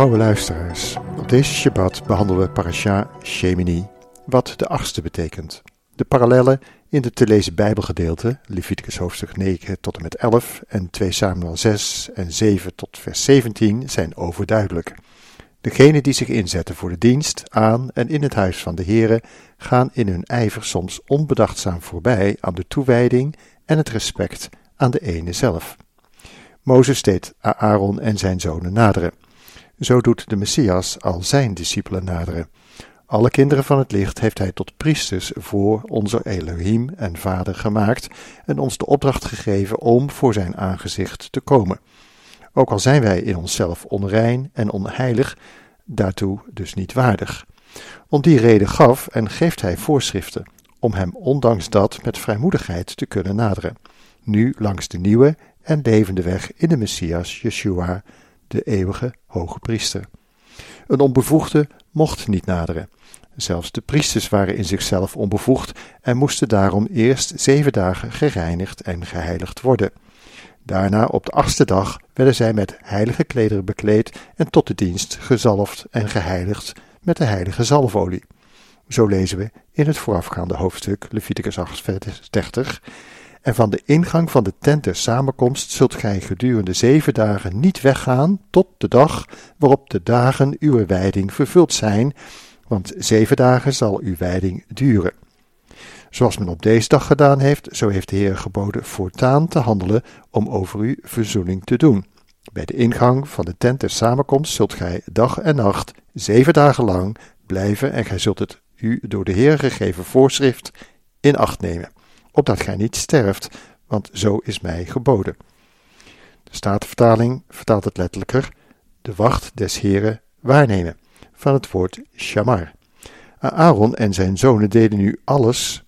Trouwe luisteraars, op deze Shabbat behandelen we parasha Shemini, wat de achtste betekent. De parallellen in de te lezen Bijbelgedeelte, Leviticus hoofdstuk 9 tot en met 11 en 2 Samuel 6 en 7 tot vers 17 zijn overduidelijk. Degenen die zich inzetten voor de dienst aan en in het huis van de Here gaan in hun ijver soms onbedachtzaam voorbij aan de toewijding en het respect aan de ene zelf. Mozes deed Aaron en zijn zonen naderen. Zo doet de Messias al zijn discipelen naderen. Alle kinderen van het licht heeft hij tot priesters voor onze Elohim en Vader gemaakt en ons de opdracht gegeven om voor zijn aangezicht te komen. Ook al zijn wij in onszelf onrein en onheilig, daartoe dus niet waardig. Om die reden gaf en geeft hij voorschriften, om hem ondanks dat met vrijmoedigheid te kunnen naderen. Nu langs de nieuwe en levende weg in de Messias, Yeshua, de eeuwige hoge priester. Een onbevoegde mocht niet naderen. Zelfs de priesters waren in zichzelf onbevoegd en moesten daarom eerst zeven dagen gereinigd en geheiligd worden. Daarna op de achtste dag werden zij met heilige klederen bekleed en tot de dienst gezalfd en geheiligd met de heilige zalfolie. Zo lezen we in het voorafgaande hoofdstuk Leviticus 8, vers 30 en van de ingang van de tent der samenkomst zult gij gedurende zeven dagen niet weggaan tot de dag waarop de dagen uw wijding vervuld zijn, want zeven dagen zal uw wijding duren. Zoals men op deze dag gedaan heeft, zo heeft de Heer geboden voortaan te handelen om over u verzoening te doen. Bij de ingang van de tent der samenkomst zult gij dag en nacht, zeven dagen lang, blijven en gij zult het u door de Heer gegeven voorschrift in acht nemen opdat gij niet sterft, want zo is mij geboden. De Statenvertaling vertaalt het letterlijker, de wacht des Heren waarnemen, van het woord shamar. Aaron en zijn zonen deden nu alles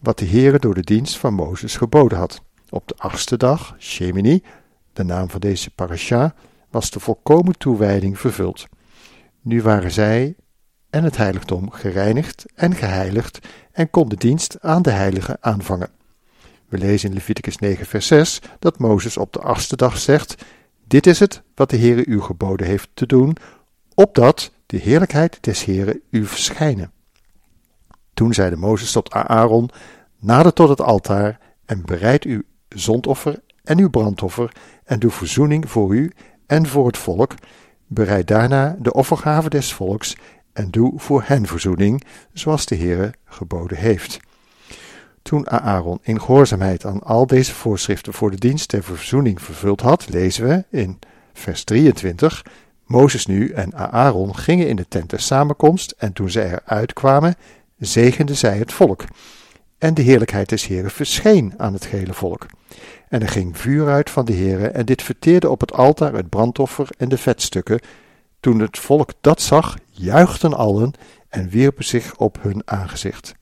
wat de Heere door de dienst van Mozes geboden had. Op de achtste dag, Shemini, de naam van deze parasha, was de volkomen toewijding vervuld. Nu waren zij en het heiligdom gereinigd en geheiligd en kon de dienst aan de heilige aanvangen. We lezen in Leviticus 9 vers 6 dat Mozes op de achtste dag zegt, dit is het wat de Heere u geboden heeft te doen, opdat de heerlijkheid des Heere u verschijnen. Toen zeide Mozes tot Aaron, nader tot het altaar en bereid uw zondoffer en uw brandoffer en doe verzoening voor u en voor het volk, bereid daarna de offergave des volks en doe voor hen verzoening, zoals de Heere geboden heeft. Toen Aaron in gehoorzaamheid aan al deze voorschriften voor de dienst ter verzoening vervuld had, lezen we in vers 23, Mozes nu en Aaron gingen in de tent der samenkomst en toen zij eruit kwamen, zegenden zij het volk. En de heerlijkheid des Heeren verscheen aan het gehele volk. En er ging vuur uit van de Heere en dit verteerde op het altaar het brandoffer en de vetstukken, toen het volk dat zag, juichten allen en wierpen zich op hun aangezicht.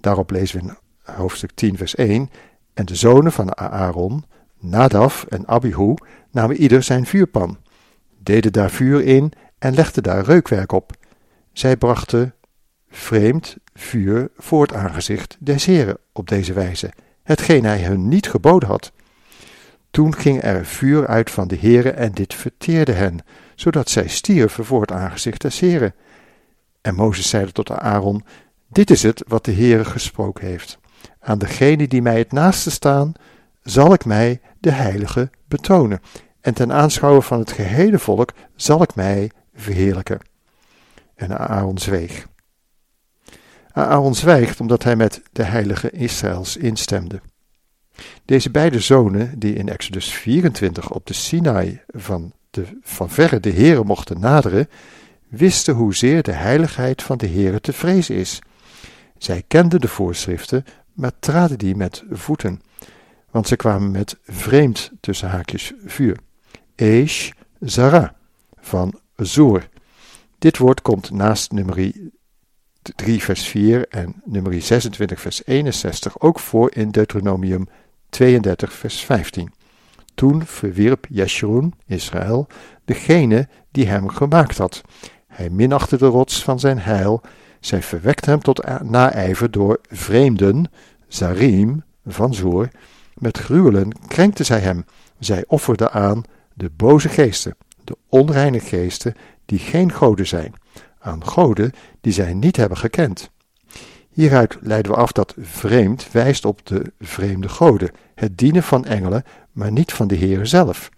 Daarop lezen we in hoofdstuk 10, vers 1: En de zonen van Aaron, Nadaf en Abihu, namen ieder zijn vuurpan, deden daar vuur in en legden daar reukwerk op. Zij brachten vreemd vuur voor het aangezicht des Heren op deze wijze, hetgeen hij hun niet geboden had. Toen ging er vuur uit van de Heere en dit verteerde hen, zodat zij stierven voor het aangezicht des Heren. En Mozes zeide tot Aaron, dit is het wat de Heere gesproken heeft. Aan degene die mij het naaste staan, zal ik mij de heilige betonen, en ten aanschouwen van het gehele volk zal ik mij verheerlijken. En Aaron zweeg. Aaron zwijgt omdat hij met de heilige Israëls instemde. Deze beide zonen, die in Exodus 24 op de Sinai van, de, van verre de Heere mochten naderen, wisten hoezeer de heiligheid van de Heere te vrezen is. Zij kenden de voorschriften, maar traden die met voeten, want ze kwamen met vreemd tussen haakjes vuur. Eish Zara van Zoer, Dit woord komt naast nummer 3 vers 4 en nummer 26 vers 61 ook voor in Deuteronomium 32 vers 15. Toen verwierp Jeshurun, Israël, degene die hem gemaakt had. Hij minachtte de rots van zijn heil. Zij verwekte hem tot naijver door vreemden, Zarim, van Zoer. Met gruwelen krenkte zij hem. Zij offerde aan de boze geesten, de onreine geesten, die geen goden zijn, aan goden die zij niet hebben gekend. Hieruit leiden we af dat vreemd wijst op de vreemde goden, het dienen van engelen, maar niet van de Heere zelf.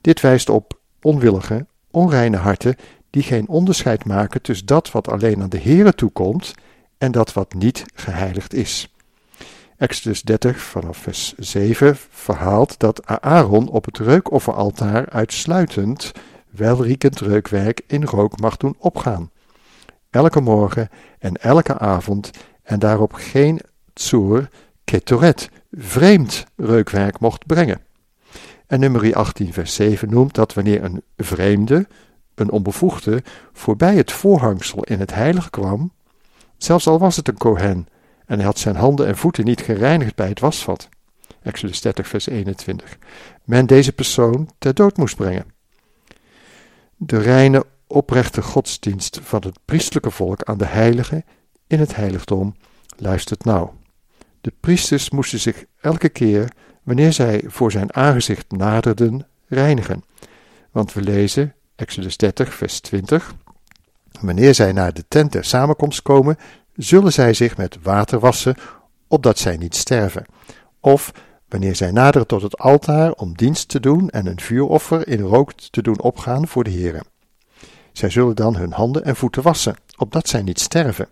Dit wijst op onwillige, onreine harten die geen onderscheid maken tussen dat wat alleen aan de Heere toekomt en dat wat niet geheiligd is. Exodus 30 vanaf vers 7 verhaalt dat Aaron op het reukofferaltaar uitsluitend welriekend reukwerk in rook mag doen opgaan. Elke morgen en elke avond en daarop geen tsoer, ketoret, vreemd reukwerk mocht brengen. En nummer 18 vers 7 noemt dat wanneer een vreemde, een onbevoegde, voorbij het voorhangsel in het heilige kwam, zelfs al was het een kohen, en hij had zijn handen en voeten niet gereinigd bij het wasvat. Exodus 30 vers 21. Men deze persoon ter dood moest brengen. De reine, oprechte godsdienst van het priestelijke volk aan de heilige in het heiligdom luistert nou. De priesters moesten zich elke keer, wanneer zij voor zijn aangezicht naderden, reinigen. Want we lezen, Exodus 30, vers 20, Wanneer zij naar de tent der samenkomst komen, zullen zij zich met water wassen, opdat zij niet sterven. Of wanneer zij naderen tot het altaar om dienst te doen en een vuuroffer in rook te doen opgaan voor de Heere. Zij zullen dan hun handen en voeten wassen, opdat zij niet sterven.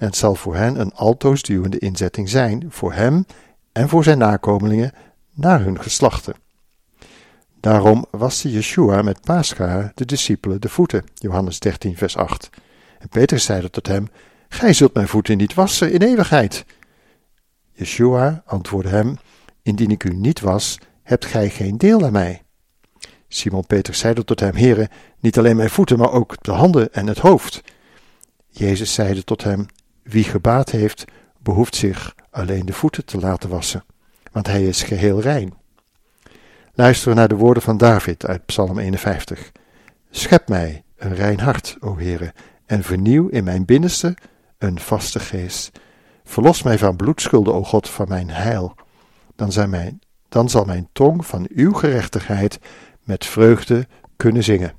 En het zal voor hen een altoosduwende inzetting zijn, voor hem en voor zijn nakomelingen naar hun geslachten. Daarom waste Yeshua met Pascha de discipelen de voeten, Johannes 13 vers 8. En Petrus zeide tot hem, Gij zult mijn voeten niet wassen in eeuwigheid. Yeshua antwoordde hem, Indien ik u niet was, hebt gij geen deel aan mij. Simon Petrus zeide tot hem, Heere, niet alleen mijn voeten, maar ook de handen en het hoofd. Jezus zeide tot hem, Wie gebaat heeft, behoeft zich alleen de voeten te laten wassen, want hij is geheel rein. Luisteren naar de woorden van David uit Psalm 51. Schep mij een rein hart, o Heere, en vernieuw in mijn binnenste een vaste geest. Verlos mij van bloedschulden, o God, van mijn heil. Dan, mijn, dan zal mijn tong van uw gerechtigheid met vreugde kunnen zingen.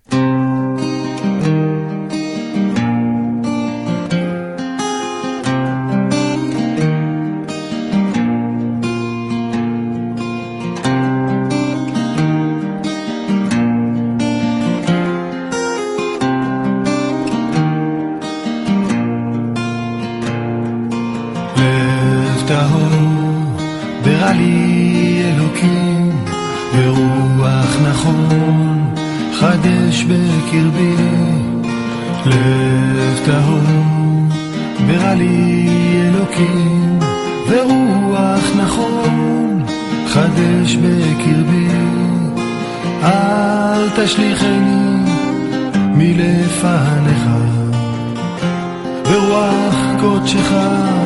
המכות שלך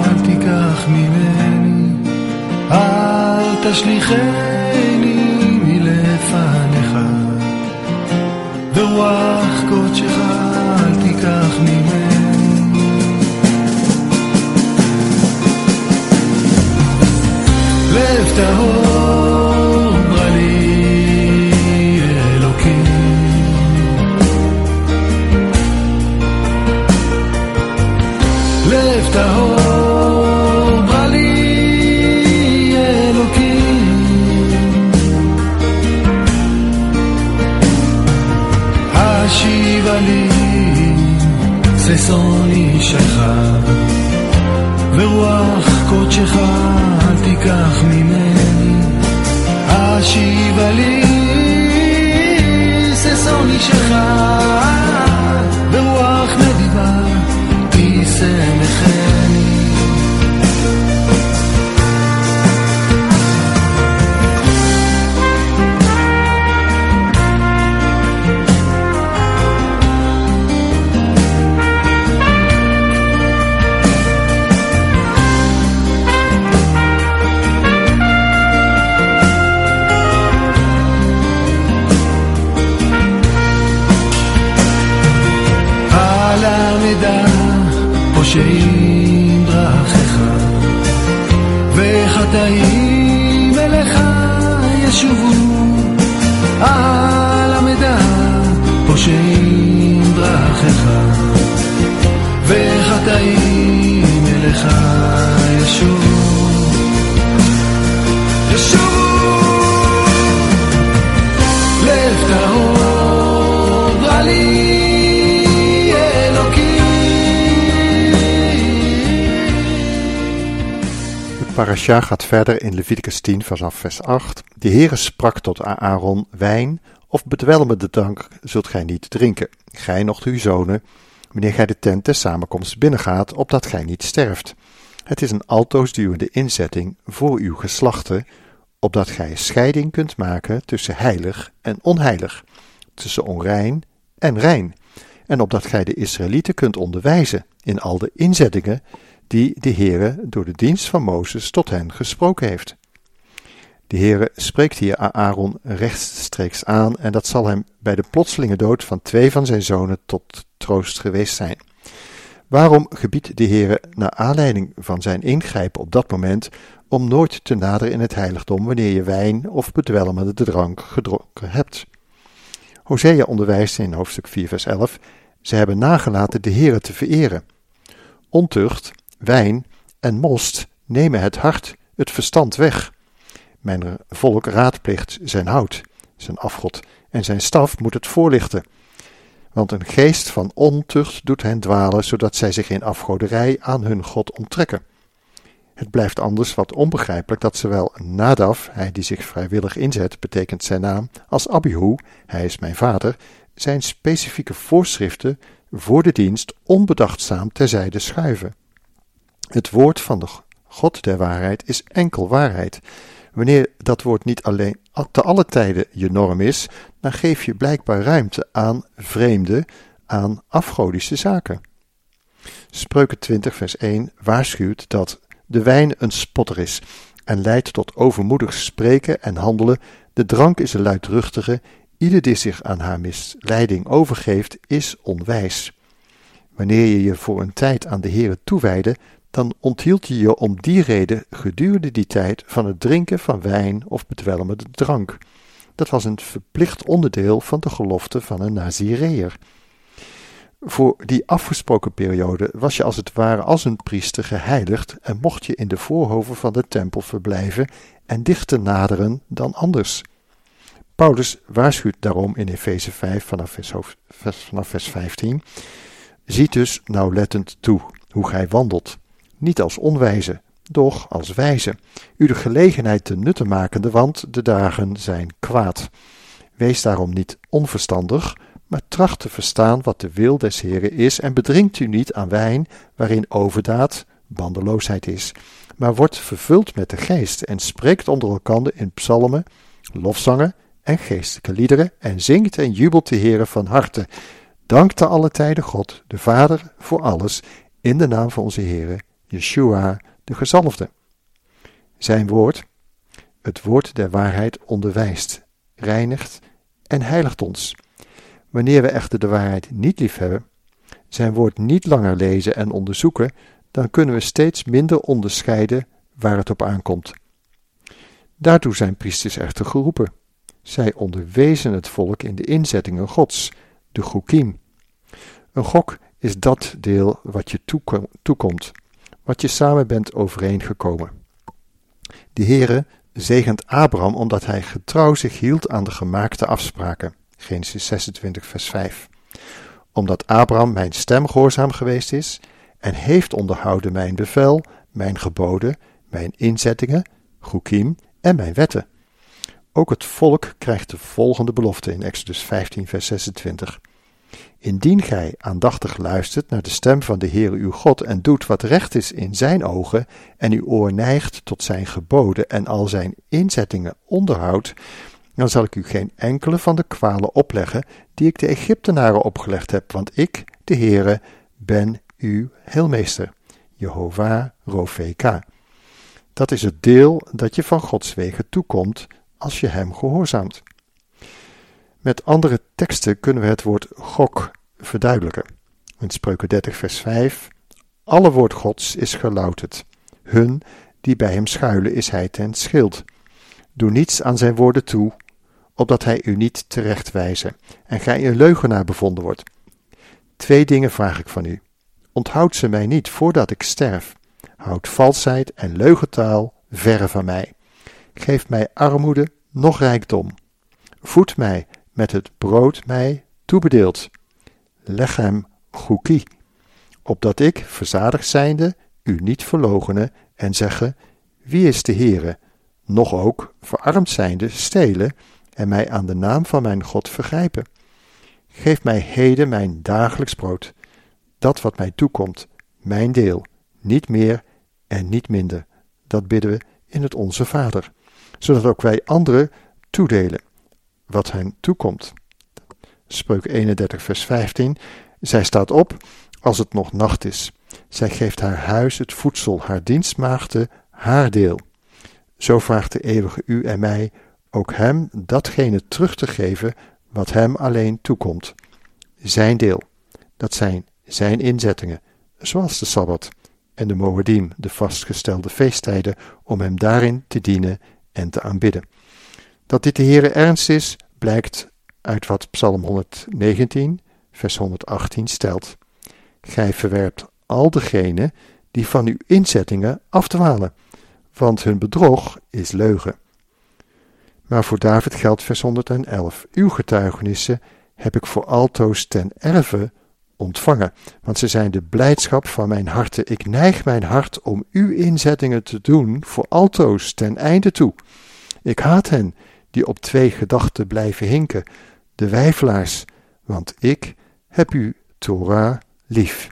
אל תיקח ממני, אל תשליכני מלפניך. ורוח קודשך אל תיקח ממני. לב טהור המכות שלך אל תיקח ממני, השיבה לי פושעים דרכיך, וחטאים אליך ישובו, על עמדה פושעים דרכיך, וחטאים אליך ישובו. Parasha gaat verder in Leviticus 10 vanaf vers 8. De Heere sprak tot Aaron, wijn of bedwelmende drank zult gij niet drinken, gij noch uw zonen, wanneer gij de tent des samenkomst binnengaat, opdat gij niet sterft. Het is een altoosduwende inzetting voor uw geslachten, opdat gij scheiding kunt maken tussen heilig en onheilig, tussen onrein en rein, en opdat gij de Israëlieten kunt onderwijzen in al de inzettingen die de Heere door de dienst van Mozes tot hen gesproken heeft. De Heere spreekt hier Aaron rechtstreeks aan en dat zal hem bij de plotselinge dood van twee van zijn zonen tot troost geweest zijn. Waarom gebiedt de Heere naar aanleiding van zijn ingrijpen op dat moment om nooit te naderen in het heiligdom wanneer je wijn of bedwelmende drank gedronken hebt? Hosea onderwijst in hoofdstuk 4 vers 11, ze hebben nagelaten de Heere te vereren. Ontucht wijn en most nemen het hart, het verstand weg. Mijn volk raadpleegt zijn hout, zijn afgod, en zijn staf moet het voorlichten. Want een geest van ontucht doet hen dwalen, zodat zij zich in afgoderij aan hun God onttrekken. Het blijft anders wat onbegrijpelijk dat zowel Nadav, hij die zich vrijwillig inzet, betekent zijn naam, als Abihu, hij is mijn vader, zijn specifieke voorschriften voor de dienst onbedachtzaam terzijde schuiven. Het woord van de God der waarheid is enkel waarheid. Wanneer dat woord niet alleen te alle tijden je norm is, dan geef je blijkbaar ruimte aan vreemde, aan afgodische zaken. Spreuken 20 vers 1 waarschuwt dat de wijn een spotter is en leidt tot overmoedig spreken en handelen. De drank is een luidruchtige, ieder die zich aan haar misleiding overgeeft is onwijs. Wanneer je je voor een tijd aan de Heere toewijde, dan onthield je je om die reden gedurende die tijd van het drinken van wijn of bedwelmende drank. Dat was een verplicht onderdeel van de gelofte van een Nazireër. Voor die afgesproken periode was je als het ware als een priester geheiligd en mocht je in de voorhoven van de tempel verblijven en dichter naderen dan anders. Paulus waarschuwt daarom in Efeze 5 vanaf vers, vanaf vers 15. Ziet dus nauwlettend toe hoe gij wandelt niet als onwijze, doch als wijze, u de gelegenheid te nutten makende, want de dagen zijn kwaad. Wees daarom niet onverstandig, maar tracht te verstaan wat de wil des Heren is, en bedrinkt u niet aan wijn, waarin overdaad, bandeloosheid is, maar wordt vervuld met de geest, en spreekt onder elkander in psalmen, lofzangen en geestelijke liederen, en zingt en jubelt de Heren van harte. Dank te alle tijden God, de Vader, voor alles, in de naam van onze Heren Yeshua de gezalfde. Zijn woord, het woord der waarheid, onderwijst, reinigt en heiligt ons. Wanneer we echter de waarheid niet liefhebben, zijn woord niet langer lezen en onderzoeken, dan kunnen we steeds minder onderscheiden waar het op aankomt. Daartoe zijn priesters echter geroepen. Zij onderwezen het volk in de inzettingen Gods, de Goekiem. Een gok is dat deel wat je toekomt wat je samen bent overeengekomen. De Heere zegent Abraham omdat hij getrouw zich hield aan de gemaakte afspraken. Genesis 26 vers 5. Omdat Abraham mijn stem gehoorzaam geweest is en heeft onderhouden mijn bevel, mijn geboden, mijn inzettingen, Goekiem en mijn wetten. Ook het volk krijgt de volgende belofte in Exodus 15 vers 26. Indien gij aandachtig luistert naar de stem van de Heere uw God en doet wat recht is in zijn ogen en uw oor neigt tot zijn geboden en al zijn inzettingen onderhoudt, dan zal ik u geen enkele van de kwalen opleggen die ik de Egyptenaren opgelegd heb, want ik, de Heere, ben uw heelmeester, Jehovah Rofeka. Dat is het deel dat je van Gods wegen toekomt als je hem gehoorzaamt. Met andere teksten kunnen we het woord gok verduidelijken. In Spreuken 30 vers 5 Alle woord Gods is gelouterd. Hun die bij hem schuilen is hij ten schild. Doe niets aan zijn woorden toe, opdat hij u niet terechtwijze en gij een leugenaar bevonden wordt. Twee dingen vraag ik van u. Onthoud ze mij niet voordat ik sterf. Houd valsheid en leugentaal verre van mij. Geef mij armoede, nog rijkdom. Voed mij met het brood mij toebedeeld. Leg hem goekie, opdat ik, verzadigd zijnde, u niet verlogenen en zeggen, wie is de Heere, nog ook, verarmd zijnde, stelen en mij aan de naam van mijn God vergrijpen. Geef mij heden mijn dagelijks brood, dat wat mij toekomt, mijn deel, niet meer en niet minder. Dat bidden we in het Onze Vader, zodat ook wij anderen toedelen wat hen toekomt. Spreuk 31, vers 15. Zij staat op als het nog nacht is. Zij geeft haar huis het voedsel, haar dienstmaagde haar deel. Zo vraagt de eeuwige u en mij ook hem datgene terug te geven wat hem alleen toekomt. Zijn deel, dat zijn zijn inzettingen, zoals de Sabbat en de Moedim, de vastgestelde feesttijden, om hem daarin te dienen en te aanbidden. Dat dit de Heere ernst is, blijkt uit wat Psalm 119, vers 118 stelt. Gij verwerpt al degenen die van uw inzettingen afdwalen, want hun bedrog is leugen. Maar voor David geldt vers 111. Uw getuigenissen heb ik voor altoos ten erve ontvangen, want ze zijn de blijdschap van mijn harte. Ik neig mijn hart om uw inzettingen te doen voor altoos ten einde toe. Ik haat hen die op twee gedachten blijven hinken, de wijfelaars, want ik heb u Torah lief.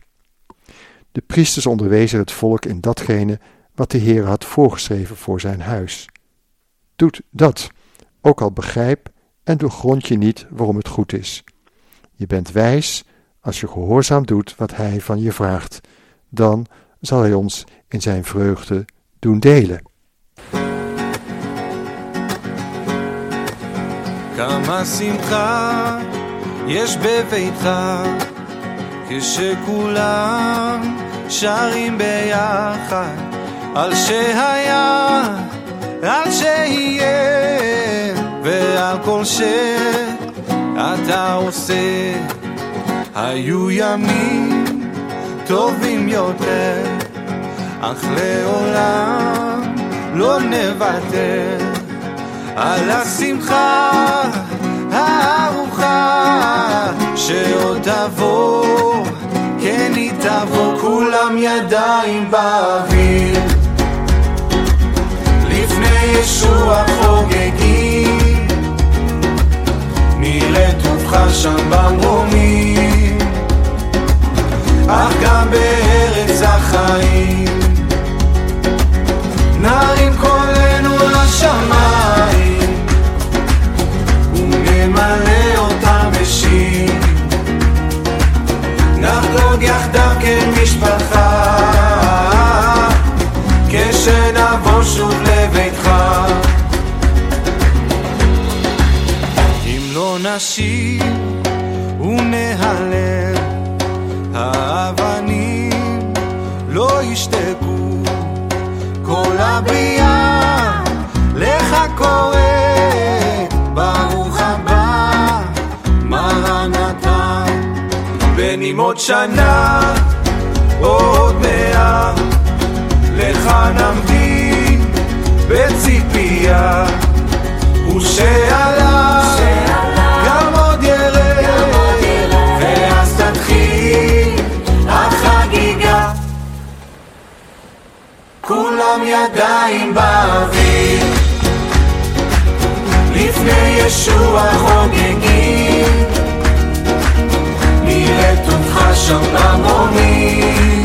De priesters onderwezen het volk in datgene wat de Heer had voorgeschreven voor zijn huis. Doet dat, ook al begrijp en doorgrond je niet waarom het goed is. Je bent wijs als je gehoorzaam doet wat Hij van je vraagt, dan zal Hij ons in zijn vreugde doen delen. כמה שמחה יש בביתך כשכולם שרים ביחד על שהיה, על שיהיה ועל כל שאתה עושה. היו ימים טובים יותר אך לעולם לא נוותר על השמחה הארוחה שעוד תבוא, כן היא תבוא, כולם ידיים באוויר. לפני ישוע חוגגים, נראה טובך שם במרומים, אך גם בארץ החיים, נרים קולנו לשמיים, ונמלא אותם בשיר. נחגוג יחדיו כמשפחה, כשנבוא שוב לביתך. אם לא נשיר ונהלל, שנה עוד מאה, לך נמתין בציפייה. ושעלה גם עוד ירד, ואז תתחיל החגיגה. כולם ידיים באוויר, לפני ישוע חוגגים. 生那么美。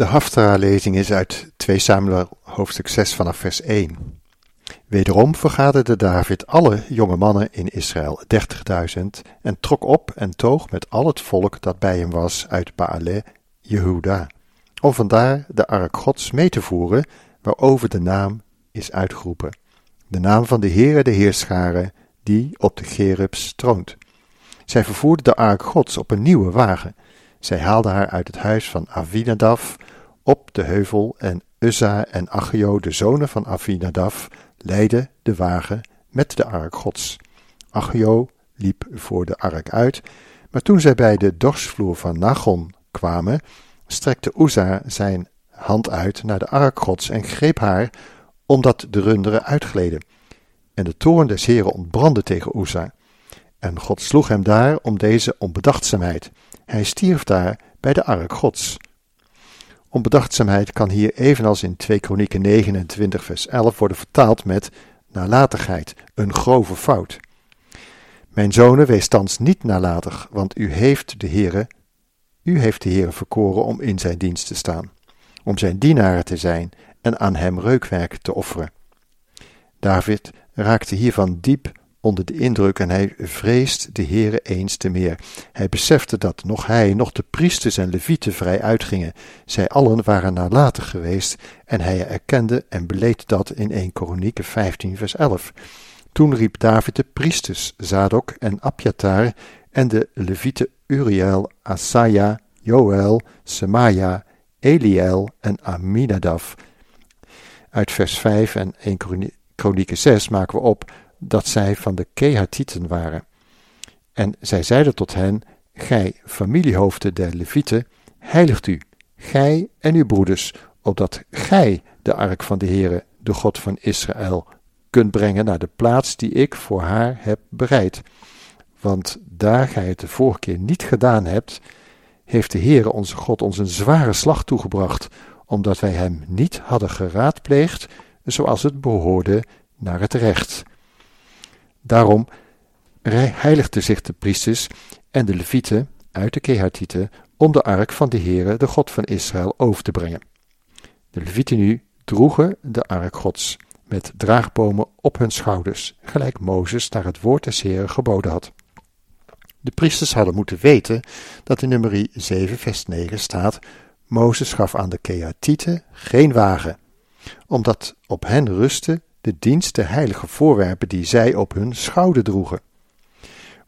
De Haftara-lezing is uit 2 Samuel hoofdstuk 6 vanaf vers 1. Wederom vergaderde David alle jonge mannen in Israël, 30.000, en trok op en toog met al het volk dat bij hem was uit Baale, Jehuda, om vandaar de ark Gods mee te voeren, waarover de naam is uitgeroepen. De naam van de Heere de Heerscharen, die op de Gerubs troont. Zij vervoerden de ark Gods op een nieuwe wagen. Zij haalden haar uit het huis van Avinadaf op de heuvel en Uzza en Achio, de zonen van Avinadaf, leidden de wagen met de ark Gods. Achio liep voor de ark uit, maar toen zij bij de dorsvloer van Nagon kwamen, strekte Uzza zijn hand uit naar de ark Gods en greep haar, omdat de runderen uitgleden. En de toorn des Heren ontbrandde tegen Uzza. En God sloeg hem daar om deze onbedachtzaamheid. Hij stierf daar bij de ark Gods. Onbedachtzaamheid kan hier evenals in 2 Kronieken 29 vers 11 worden vertaald met nalatigheid, een grove fout. Mijn zonen, wees thans niet nalatig, want u heeft de Heere, u heeft de Heere verkoren om in zijn dienst te staan, om zijn dienaren te zijn en aan hem reukwerk te offeren. David raakte hiervan diep onder de indruk en hij vreest de Heere eens te meer. Hij besefte dat nog hij, nog de priesters en levieten vrij uitgingen. Zij allen waren nalatig geweest en hij erkende en beleed dat in 1 Koronieke 15 vers 11. Toen riep David de priesters Zadok en Abjatar en de levieten Uriel, Asaja, Joel, Semaja, Eliel en Aminadaf. Uit vers 5 en 1 Kronieken 6 maken we op dat zij van de Kehatieten waren. En zij zeiden tot hen, gij, familiehoofden der Levieten, heiligt u, gij en uw broeders, opdat gij de ark van de Heere, de God van Israël, kunt brengen naar de plaats die ik voor haar heb bereid. Want daar gij het de vorige keer niet gedaan hebt, heeft de Heere onze God ons een zware slag toegebracht, omdat wij hem niet hadden geraadpleegd, zoals het behoorde naar het recht. Daarom heiligden zich de priesters en de levieten uit de Kehatieten om de ark van de Heere, de God van Israël, over te brengen. De levieten nu droegen de ark Gods met draagbomen op hun schouders, gelijk Mozes naar het woord des Heeren geboden had. De priesters hadden moeten weten dat in nummer 7 vers 9 staat, Mozes gaf aan de Keatieten geen wagen, omdat op hen rustte de dienst de heilige voorwerpen die zij op hun schouder droegen.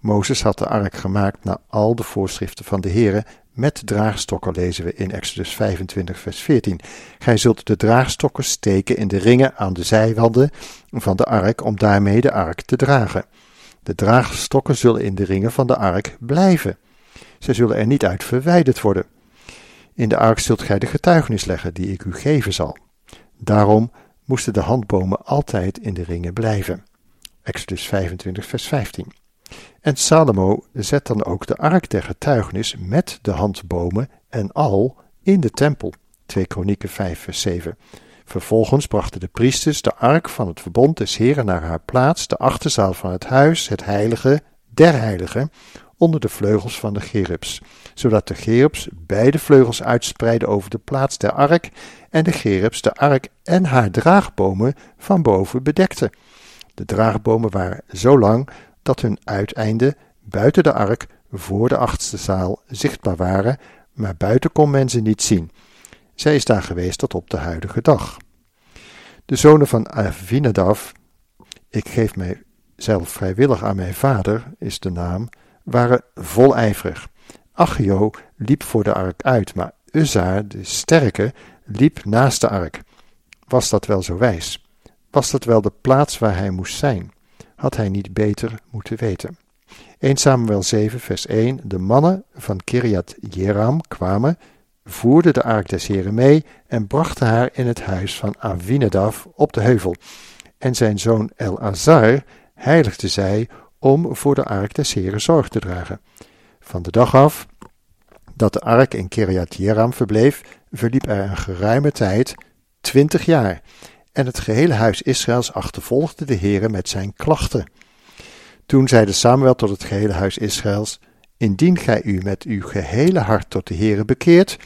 Mozes had de ark gemaakt naar al de voorschriften van de Heere, met draagstokken lezen we in Exodus 25 vers 14. Gij zult de draagstokken steken in de ringen aan de zijwanden van de ark om daarmee de ark te dragen. De draagstokken zullen in de ringen van de ark blijven. Zij zullen er niet uit verwijderd worden. In de ark zult gij de getuigenis leggen die ik u geven zal. Daarom moesten de handbomen altijd in de ringen blijven. Exodus 25, vers 15. En Salomo zet dan ook de ark der getuigenis met de handbomen en al in de tempel. 2 Kronieken 5, vers 7. Vervolgens brachten de priesters de ark van het verbond des Heren naar haar plaats, de achterzaal van het huis, het heilige der heiligen, onder de vleugels van de gerubs, zodat de gerubs beide vleugels uitspreidden over de plaats der ark en de gerubs de ark en haar draagbomen van boven bedekten. De draagbomen waren zo lang dat hun uiteinden buiten de ark voor de achtste zaal zichtbaar waren, maar buiten kon men ze niet zien. Zij is daar geweest tot op de huidige dag. De zonen van Avinadaf, ik geef mijzelf vrijwillig aan mijn vader, is de naam, waren volijverig. Achio liep voor de ark uit, maar Uzza, de sterke, liep naast de ark. Was dat wel zo wijs? Was dat wel de plaats waar hij moest zijn? Had hij niet beter moeten weten? 1 Samuel 7 vers 1 De mannen van Kiriat Jeram kwamen, voerden de ark des Heren mee en brachten haar in het huis van Avinadaf op de heuvel. En zijn zoon El-Azar heiligde zij om voor de ark des Heren zorg te dragen. Van de dag af dat de ark in Kiriat Jeram verbleef, verliep er een geruime tijd, twintig jaar, en het gehele huis Israëls achtervolgde de Heere met zijn klachten. Toen zeide Samuel tot het gehele huis Israëls, Indien gij u met uw gehele hart tot de Heere bekeert,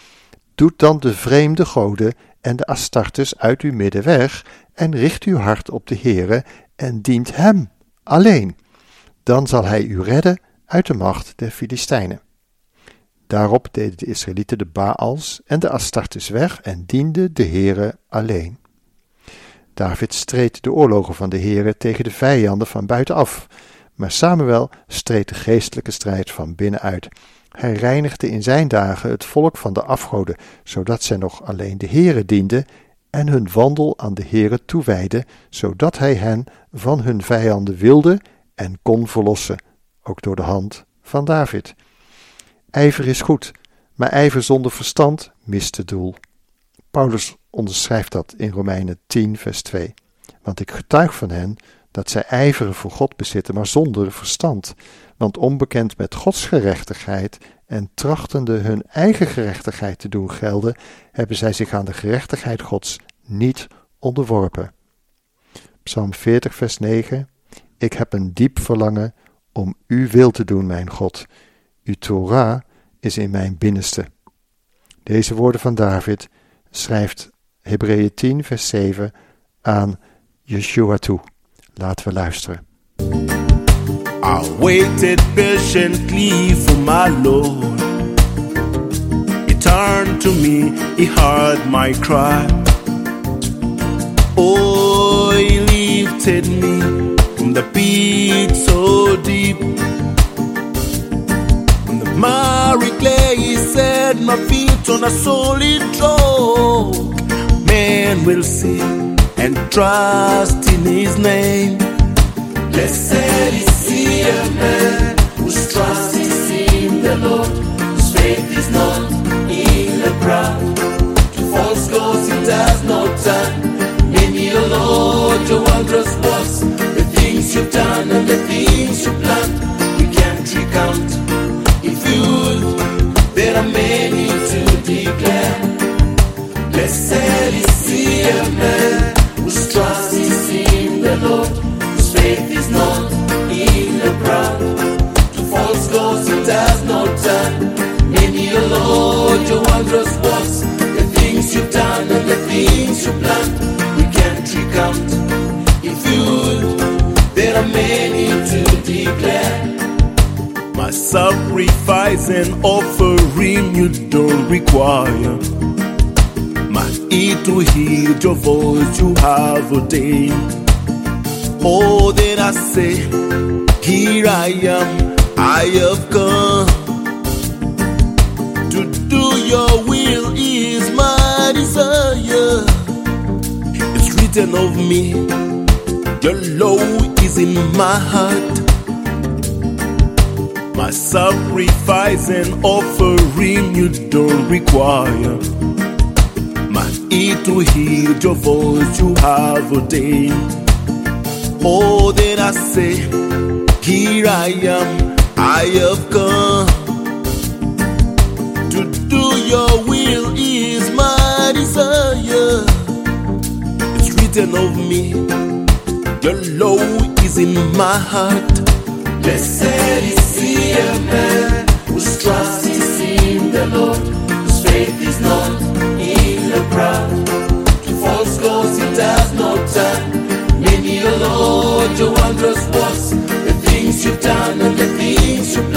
Doet dan de vreemde goden en de Astartes uit uw midden weg en richt uw hart op de Heere en dient hem alleen. Dan zal hij u redden uit de macht der Filistijnen. Daarop deden de Israëlieten de Baals en de Astartes weg en dienden de Heere alleen. David streed de oorlogen van de Heere tegen de vijanden van buitenaf, maar Samuel streed de geestelijke strijd van binnenuit. Hij reinigde in zijn dagen het volk van de afgoden, zodat zij nog alleen de Heere dienden en hun wandel aan de Heere toewijden, zodat hij hen van hun vijanden wilde en kon verlossen, ook door de hand van David. Ijver is goed, maar ijver zonder verstand mist het doel. Paulus onderschrijft dat in Romeinen 10, vers 2. Want ik getuig van hen dat zij ijveren voor God bezitten, maar zonder verstand. Want onbekend met Gods gerechtigheid en trachtende hun eigen gerechtigheid te doen gelden, hebben zij zich aan de gerechtigheid Gods niet onderworpen. Psalm 40, vers 9. Ik heb een diep verlangen om uw wil te doen, mijn God. Uw Torah is in mijn binnenste. Deze woorden van David schrijft Hebreeën 10, vers 7 aan Yeshua toe. Laten we luisteren. I waited patiently for my Lord. He turned to me, he heard my cry. Oh, he lifted me the beat so deep. From the miry clay, set my feet on a solid rock. Man will see and trust in his name. Blessed is he a man whose trust is in the Lord, whose faith is not in the proud. To false gods he does not turn. Many a Lord, your wondrous works, things you've done and the things you've planned, we can't recount. If you would, there are many to declare. Blessed is he a man whose trust is in the Lord, whose faith is not in the proud. To false gods he does not turn. Many a Lord, your wondrous works, the things you've done and the things you planned, sacrifice and offering you don't require. My ear to hear your voice you have ordained. Oh, then I say, Here I am, I have come. To do your will is my desire. It's written of me, your law is in my heart. My sacrifice and offering you don't require. My ear to hear your voice you have ordained. Oh, then I say, Here I am, I have come. To do your will is my desire. It's written of me, your law is in my heart. Blessed is he a man whose trust is in the Lord, whose faith is not in the proud. To false gods he does not turn. Many a Lord, your wondrous works, the things you've done and the things you planned,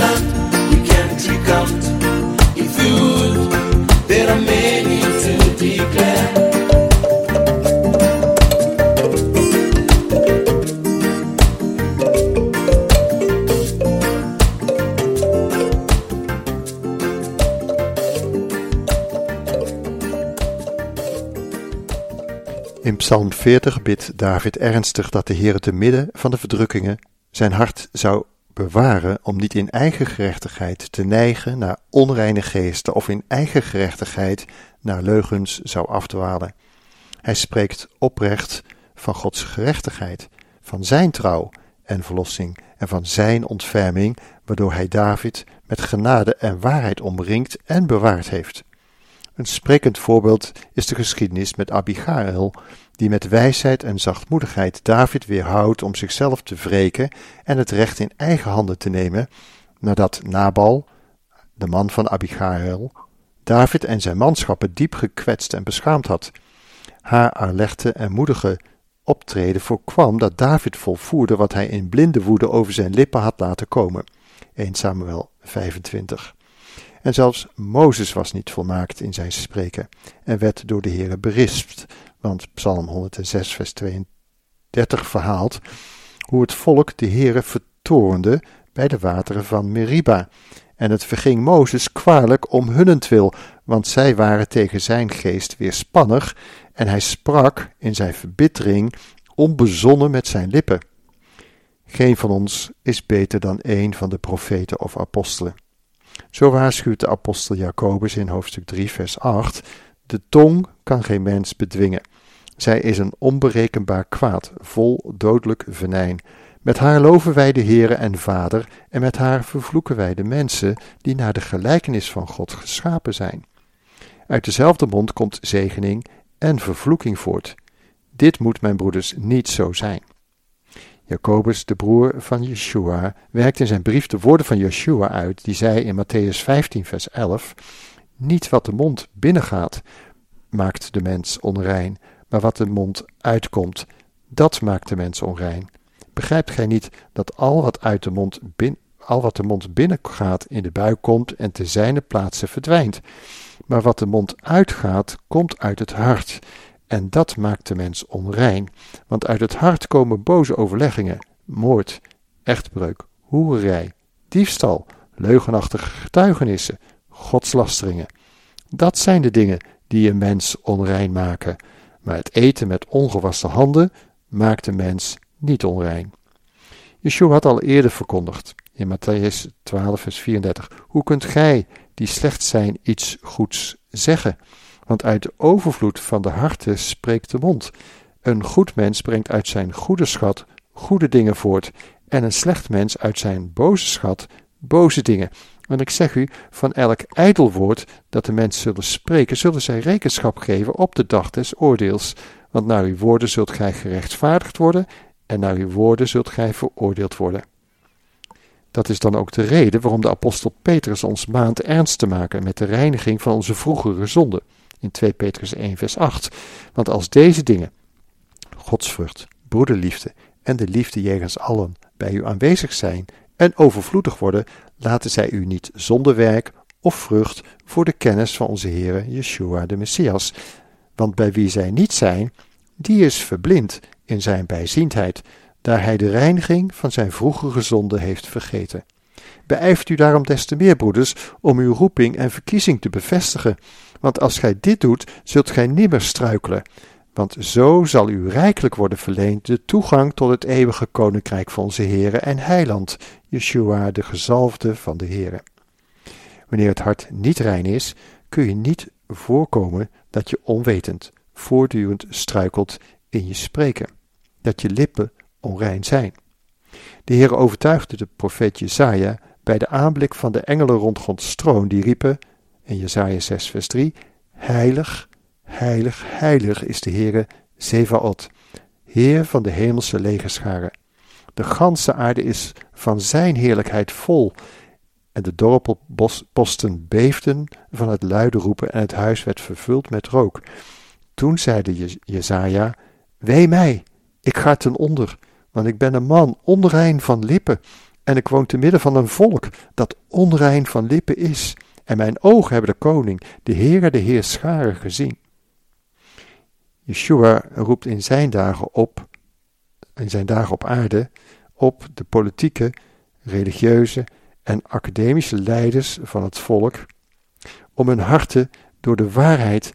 40 bidt David ernstig dat de Heer te midden van de verdrukkingen zijn hart zou bewaren om niet in eigen gerechtigheid te neigen naar onreine geesten of in eigen gerechtigheid naar leugens zou afdwalen. Hij spreekt oprecht van Gods gerechtigheid, van zijn trouw en verlossing en van zijn ontferming, waardoor hij David met genade en waarheid omringt en bewaard heeft. Een sprekend voorbeeld is de geschiedenis met Abigail, die met wijsheid en zachtmoedigheid David weerhoudt om zichzelf te wreken en het recht in eigen handen te nemen, nadat Nabal, de man van Abigail, David en zijn manschappen diep gekwetst en beschaamd had. Haar alerte en moedige optreden voorkwam dat David volvoerde wat hij in blinde woede over zijn lippen had laten komen. 1 Samuel 25. En zelfs Mozes was niet volmaakt in zijn spreken en werd door de Heere berispt, want Psalm 106 vers 32 verhaalt hoe het volk de Heere vertoornde bij de wateren van Meriba. En het verging Mozes kwalijk om hunnentwil, want zij waren tegen zijn geest weerspannig en hij sprak in zijn verbittering onbezonnen met zijn lippen. Geen van ons is beter dan een van de profeten of apostelen. Zo waarschuwt de apostel Jacobus in hoofdstuk 3, vers 8: De tong kan geen mens bedwingen. Zij is een onberekenbaar kwaad, vol dodelijk venijn. Met haar loven wij de Heere en Vader, en met haar vervloeken wij de mensen die naar de gelijkenis van God geschapen zijn. Uit dezelfde mond komt zegening en vervloeking voort. Dit moet, mijn broeders, niet zo zijn. Jacobus, de broer van Yeshua, werkt in zijn brief de woorden van Yeshua uit, die zei in Matthäus 15, vers 11: Niet wat de mond binnengaat, maakt de mens onrein, maar wat de mond uitkomt, dat maakt de mens onrein. Begrijpt gij niet dat al wat uit de mond al wat de mond binnengaat in de buik komt en te zijne plaatsen verdwijnt? Maar wat de mond uitgaat, komt uit het hart. En dat maakt de mens onrein, want uit het hart komen boze overleggingen, moord, echtbreuk, hoererij, diefstal, leugenachtige getuigenissen, godslasteringen. Dat zijn de dingen die een mens onrein maken, maar het eten met ongewassen handen maakt de mens niet onrein. Yeshua had al eerder verkondigd, in Matthäus 12, vers 34, hoe kunt gij, die slecht zijn, iets goeds zeggen? Want uit de overvloed van de harten spreekt de mond. Een goed mens brengt uit zijn goede schat goede dingen voort, en een slecht mens uit zijn boze schat boze dingen. Want ik zeg u, van elk ijdel woord dat de mensen zullen spreken, zullen zij rekenschap geven op de dag des oordeels. Want naar uw woorden zult gij gerechtvaardigd worden, en naar uw woorden zult gij veroordeeld worden. Dat is dan ook de reden waarom de apostel Petrus ons maand ernst te maken met de reiniging van onze vroegere zonden in 2 Petrus 1, vers 8. Want als deze dingen, godsvrucht, broederliefde en de liefde jegens allen bij u aanwezig zijn en overvloedig worden, laten zij u niet zonder werk of vrucht voor de kennis van onze Heere Yeshua de Messias. Want bij wie zij niet zijn, die is verblind in zijn bijziendheid, daar hij de reiniging van zijn vroegere zonde heeft vergeten. Beijft u daarom des te meer, broeders, om uw roeping en verkiezing te bevestigen. Want als gij dit doet, zult gij nimmer struikelen. Want zo zal u rijkelijk worden verleend de toegang tot het eeuwige koninkrijk van onze Heere en Heiland, Yeshua, de gezalfde van de Heere. Wanneer het hart niet rein is, kun je niet voorkomen dat je onwetend, voortdurend struikelt in je spreken, dat je lippen onrein zijn. De Heere overtuigde de profeet Jesaja bij de aanblik van de engelen rond Gods troon, die riepen, in Jesaja 6 vers 3, Heilig, heilig, heilig is de Heere Zevaot, Heer van de hemelse legerscharen. De ganse aarde is van zijn heerlijkheid vol, en de dorpelposten beefden van het luide roepen en het huis werd vervuld met rook. Toen zeide Jezaja, Wee mij, ik ga ten onder, want ik ben een man onrein van lippen, en ik woon te midden van een volk dat onrein van lippen is, en mijn ogen hebben de koning, de Heere, de Heer scharen gezien. Yeshua roept in zijn dagen op, in zijn dagen op aarde, op de politieke, religieuze en academische leiders van het volk om hun harten door de waarheid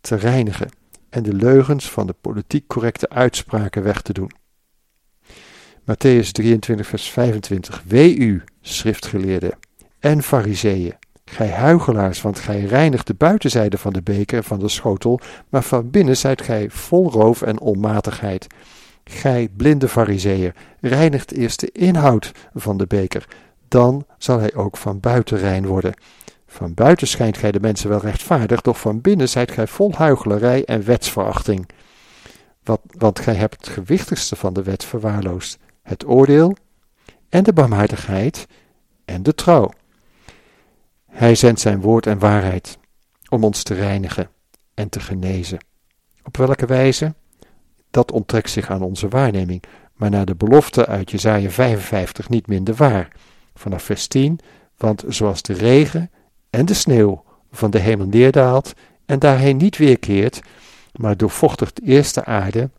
te reinigen en de leugens van de politiek correcte uitspraken weg te doen. Matthäus 23, vers 25. Wee u, schriftgeleerden en fariseeën, gij huigelaars, want gij reinigt de buitenzijde van de beker en van de schotel, maar van binnen zijt gij vol roof en onmatigheid. Gij blinde fariseeën, reinigt eerst de inhoud van de beker, dan zal hij ook van buiten rein worden. Van buiten schijnt gij de mensen wel rechtvaardig, doch van binnen zijt gij vol huichelarij en wetsverachting. Wat, want gij hebt het gewichtigste van de wet verwaarloosd, het oordeel en de barmhartigheid en de trouw. Hij zendt zijn woord en waarheid. om ons te reinigen en te genezen. Op welke wijze? Dat onttrekt zich aan onze waarneming, maar naar de belofte uit Jesaja 55 niet minder waar. Vanaf vers 10, want zoals de regen en de sneeuw van de hemel neerdaalt en daarheen niet weerkeert, maar doorvochtigt eerst de aarde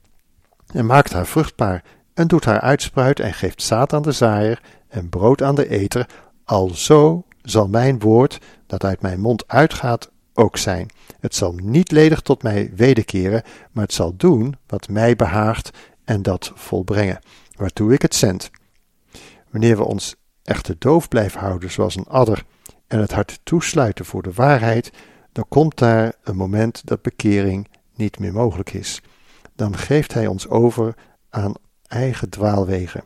en maakt haar vruchtbaar en doet haar uitspruiten en geeft zaad aan de zaaier en brood aan de eter, alzo zal mijn woord dat uit mijn mond uitgaat ook zijn. Het zal niet ledig tot mij wederkeren, maar het zal doen wat mij behaagt en dat volbrengen, waartoe ik het zend. Wanneer we ons echter doof blijven houden zoals een adder en het hart toesluiten voor de waarheid, dan komt daar een moment dat bekering niet meer mogelijk is. Dan geeft hij ons over aan eigen dwaalwegen.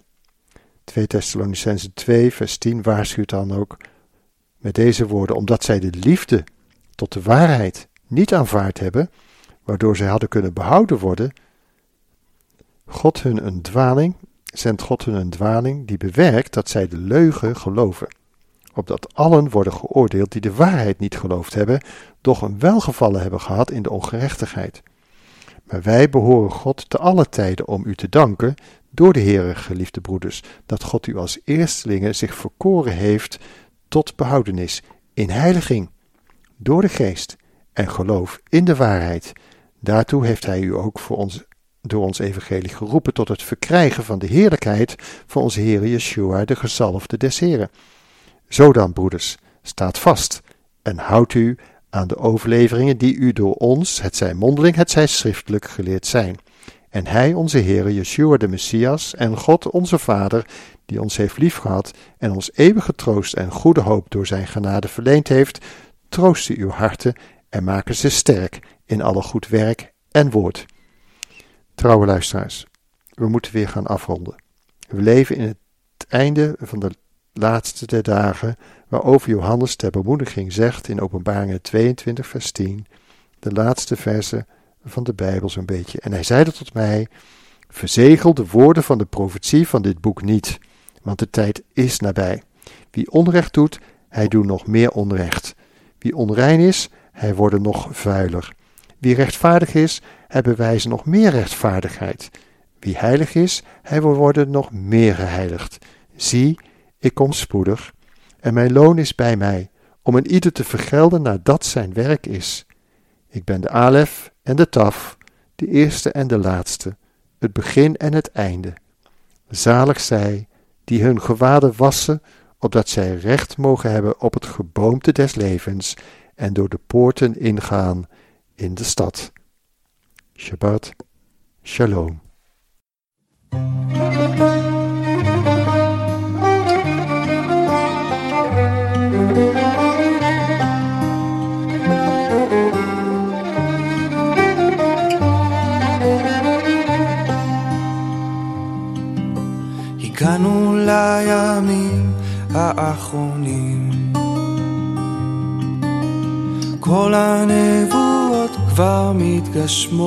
2 Thessalonicense 2 vers 10 waarschuwt dan ook met deze woorden, omdat zij de liefde tot de waarheid niet aanvaard hebben, waardoor zij hadden kunnen behouden worden, God hun een dwaling, zendt God hun een dwaling die bewerkt dat zij de leugen geloven. Opdat allen worden geoordeeld die de waarheid niet geloofd hebben, doch een welgevallen hebben gehad in de ongerechtigheid. Maar wij behoren God te alle tijden om u te danken, door de Heere, geliefde broeders, dat God u als eerstelingen zich verkoren heeft tot behoudenis in heiliging, door de geest en geloof in de waarheid. Daartoe heeft hij u ook voor ons, door ons evangelie geroepen tot het verkrijgen van de heerlijkheid van onze Heer Yeshua, de gezalfde des Heren. Zo dan, broeders, staat vast en houdt u aan de overleveringen die u door ons, het zij mondeling, het zij schriftelijk geleerd zijn. En hij, onze Heer Yeshua de Messias en God onze Vader, die ons heeft liefgehad en ons eeuwige troost en goede hoop door zijn genade verleend heeft, troosten uw harten en maken ze sterk in alle goed werk en woord. Trouwe luisteraars, we moeten weer gaan afronden. We leven in het einde van de laatste der dagen, waarover Johannes ter bemoediging zegt in Openbaringen 22, vers 10, de laatste verse van de Bijbel zo'n beetje. En hij zeide tot mij: Verzegel de woorden van de profetie van dit boek niet, want de tijd is nabij. Wie onrecht doet, hij doet nog meer onrecht. Wie onrein is, hij wordt nog vuiler. Wie rechtvaardig is, hij bewijst nog meer rechtvaardigheid. Wie heilig is, hij wordt nog meer geheiligd. Zie, ik kom spoedig, en mijn loon is bij mij, om een ieder te vergelden naar dat zijn werk is. Ik ben de Alef en de Taf, de eerste en de laatste, het begin en het einde. Zalig zij die hun gewaden wassen, opdat zij recht mogen hebben op het geboomte des levens en door de poorten ingaan in de stad. Shabbat Shalom. הגענו לימים האחרונים. כל הנבואות כבר מתגשמות.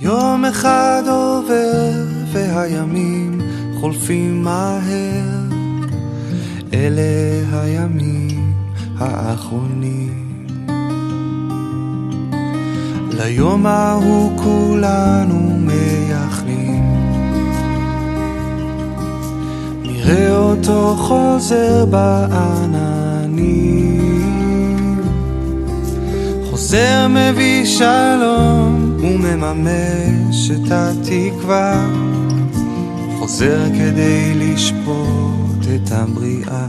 יום אחד עובר והימים חולפים מהר. אלה הימים האחרונים. ליום ההוא כולנו מייחלים נראה אותו חוזר בעננים. חוזר מביא שלום ומממש את התקווה. חוזר כדי לשפוט את הבריאה.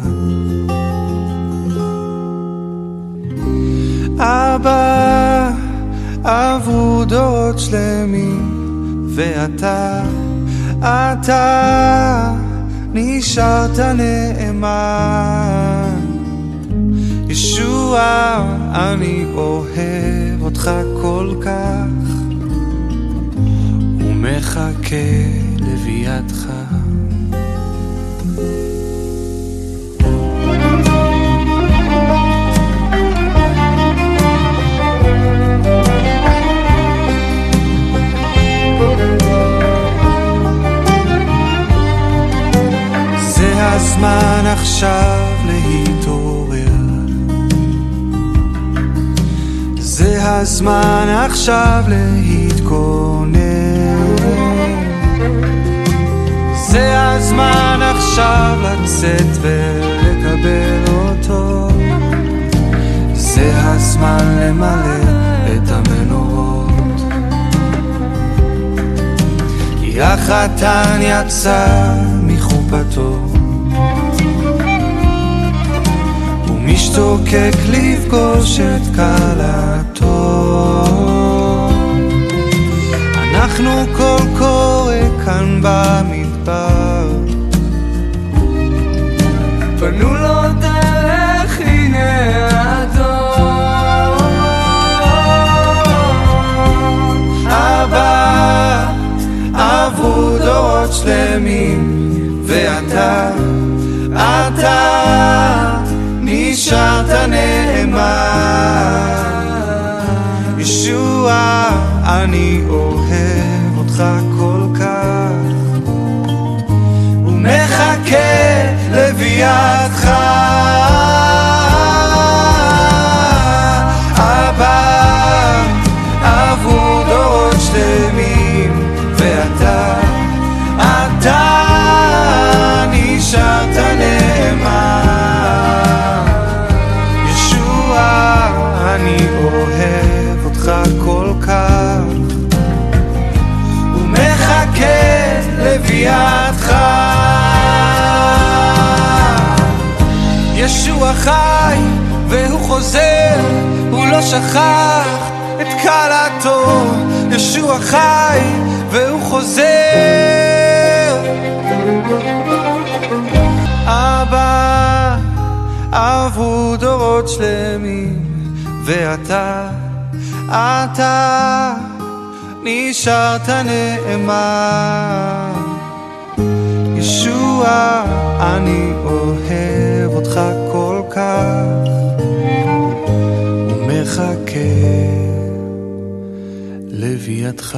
אבא עברו דורות שלמים ואתה, אתה נשארת נאמן ישוע, אני אוהב אותך כל כך ומחכה לביאתך הזמן עכשיו להתעורר. זה הזמן עכשיו להתכונן. זה הזמן עכשיו לצאת ולקבל אותו. זה הזמן למלא את המנורות. כי החתן יצא מחופתו. משתוקק לפגוש את כלתו. אנחנו קול קורא כאן במדבר נשארת נאמן. ישוע, אני אוהב אותך כל כך, ומחכה לביאתך. חי והוא חוזר, הוא לא שכח את כלתו ישוע חי והוא חוזר. אבא עברו דורות שלמים ואתה, אתה נשארת נאמן. ישוע, אני אוהב ומחכה לביאתך.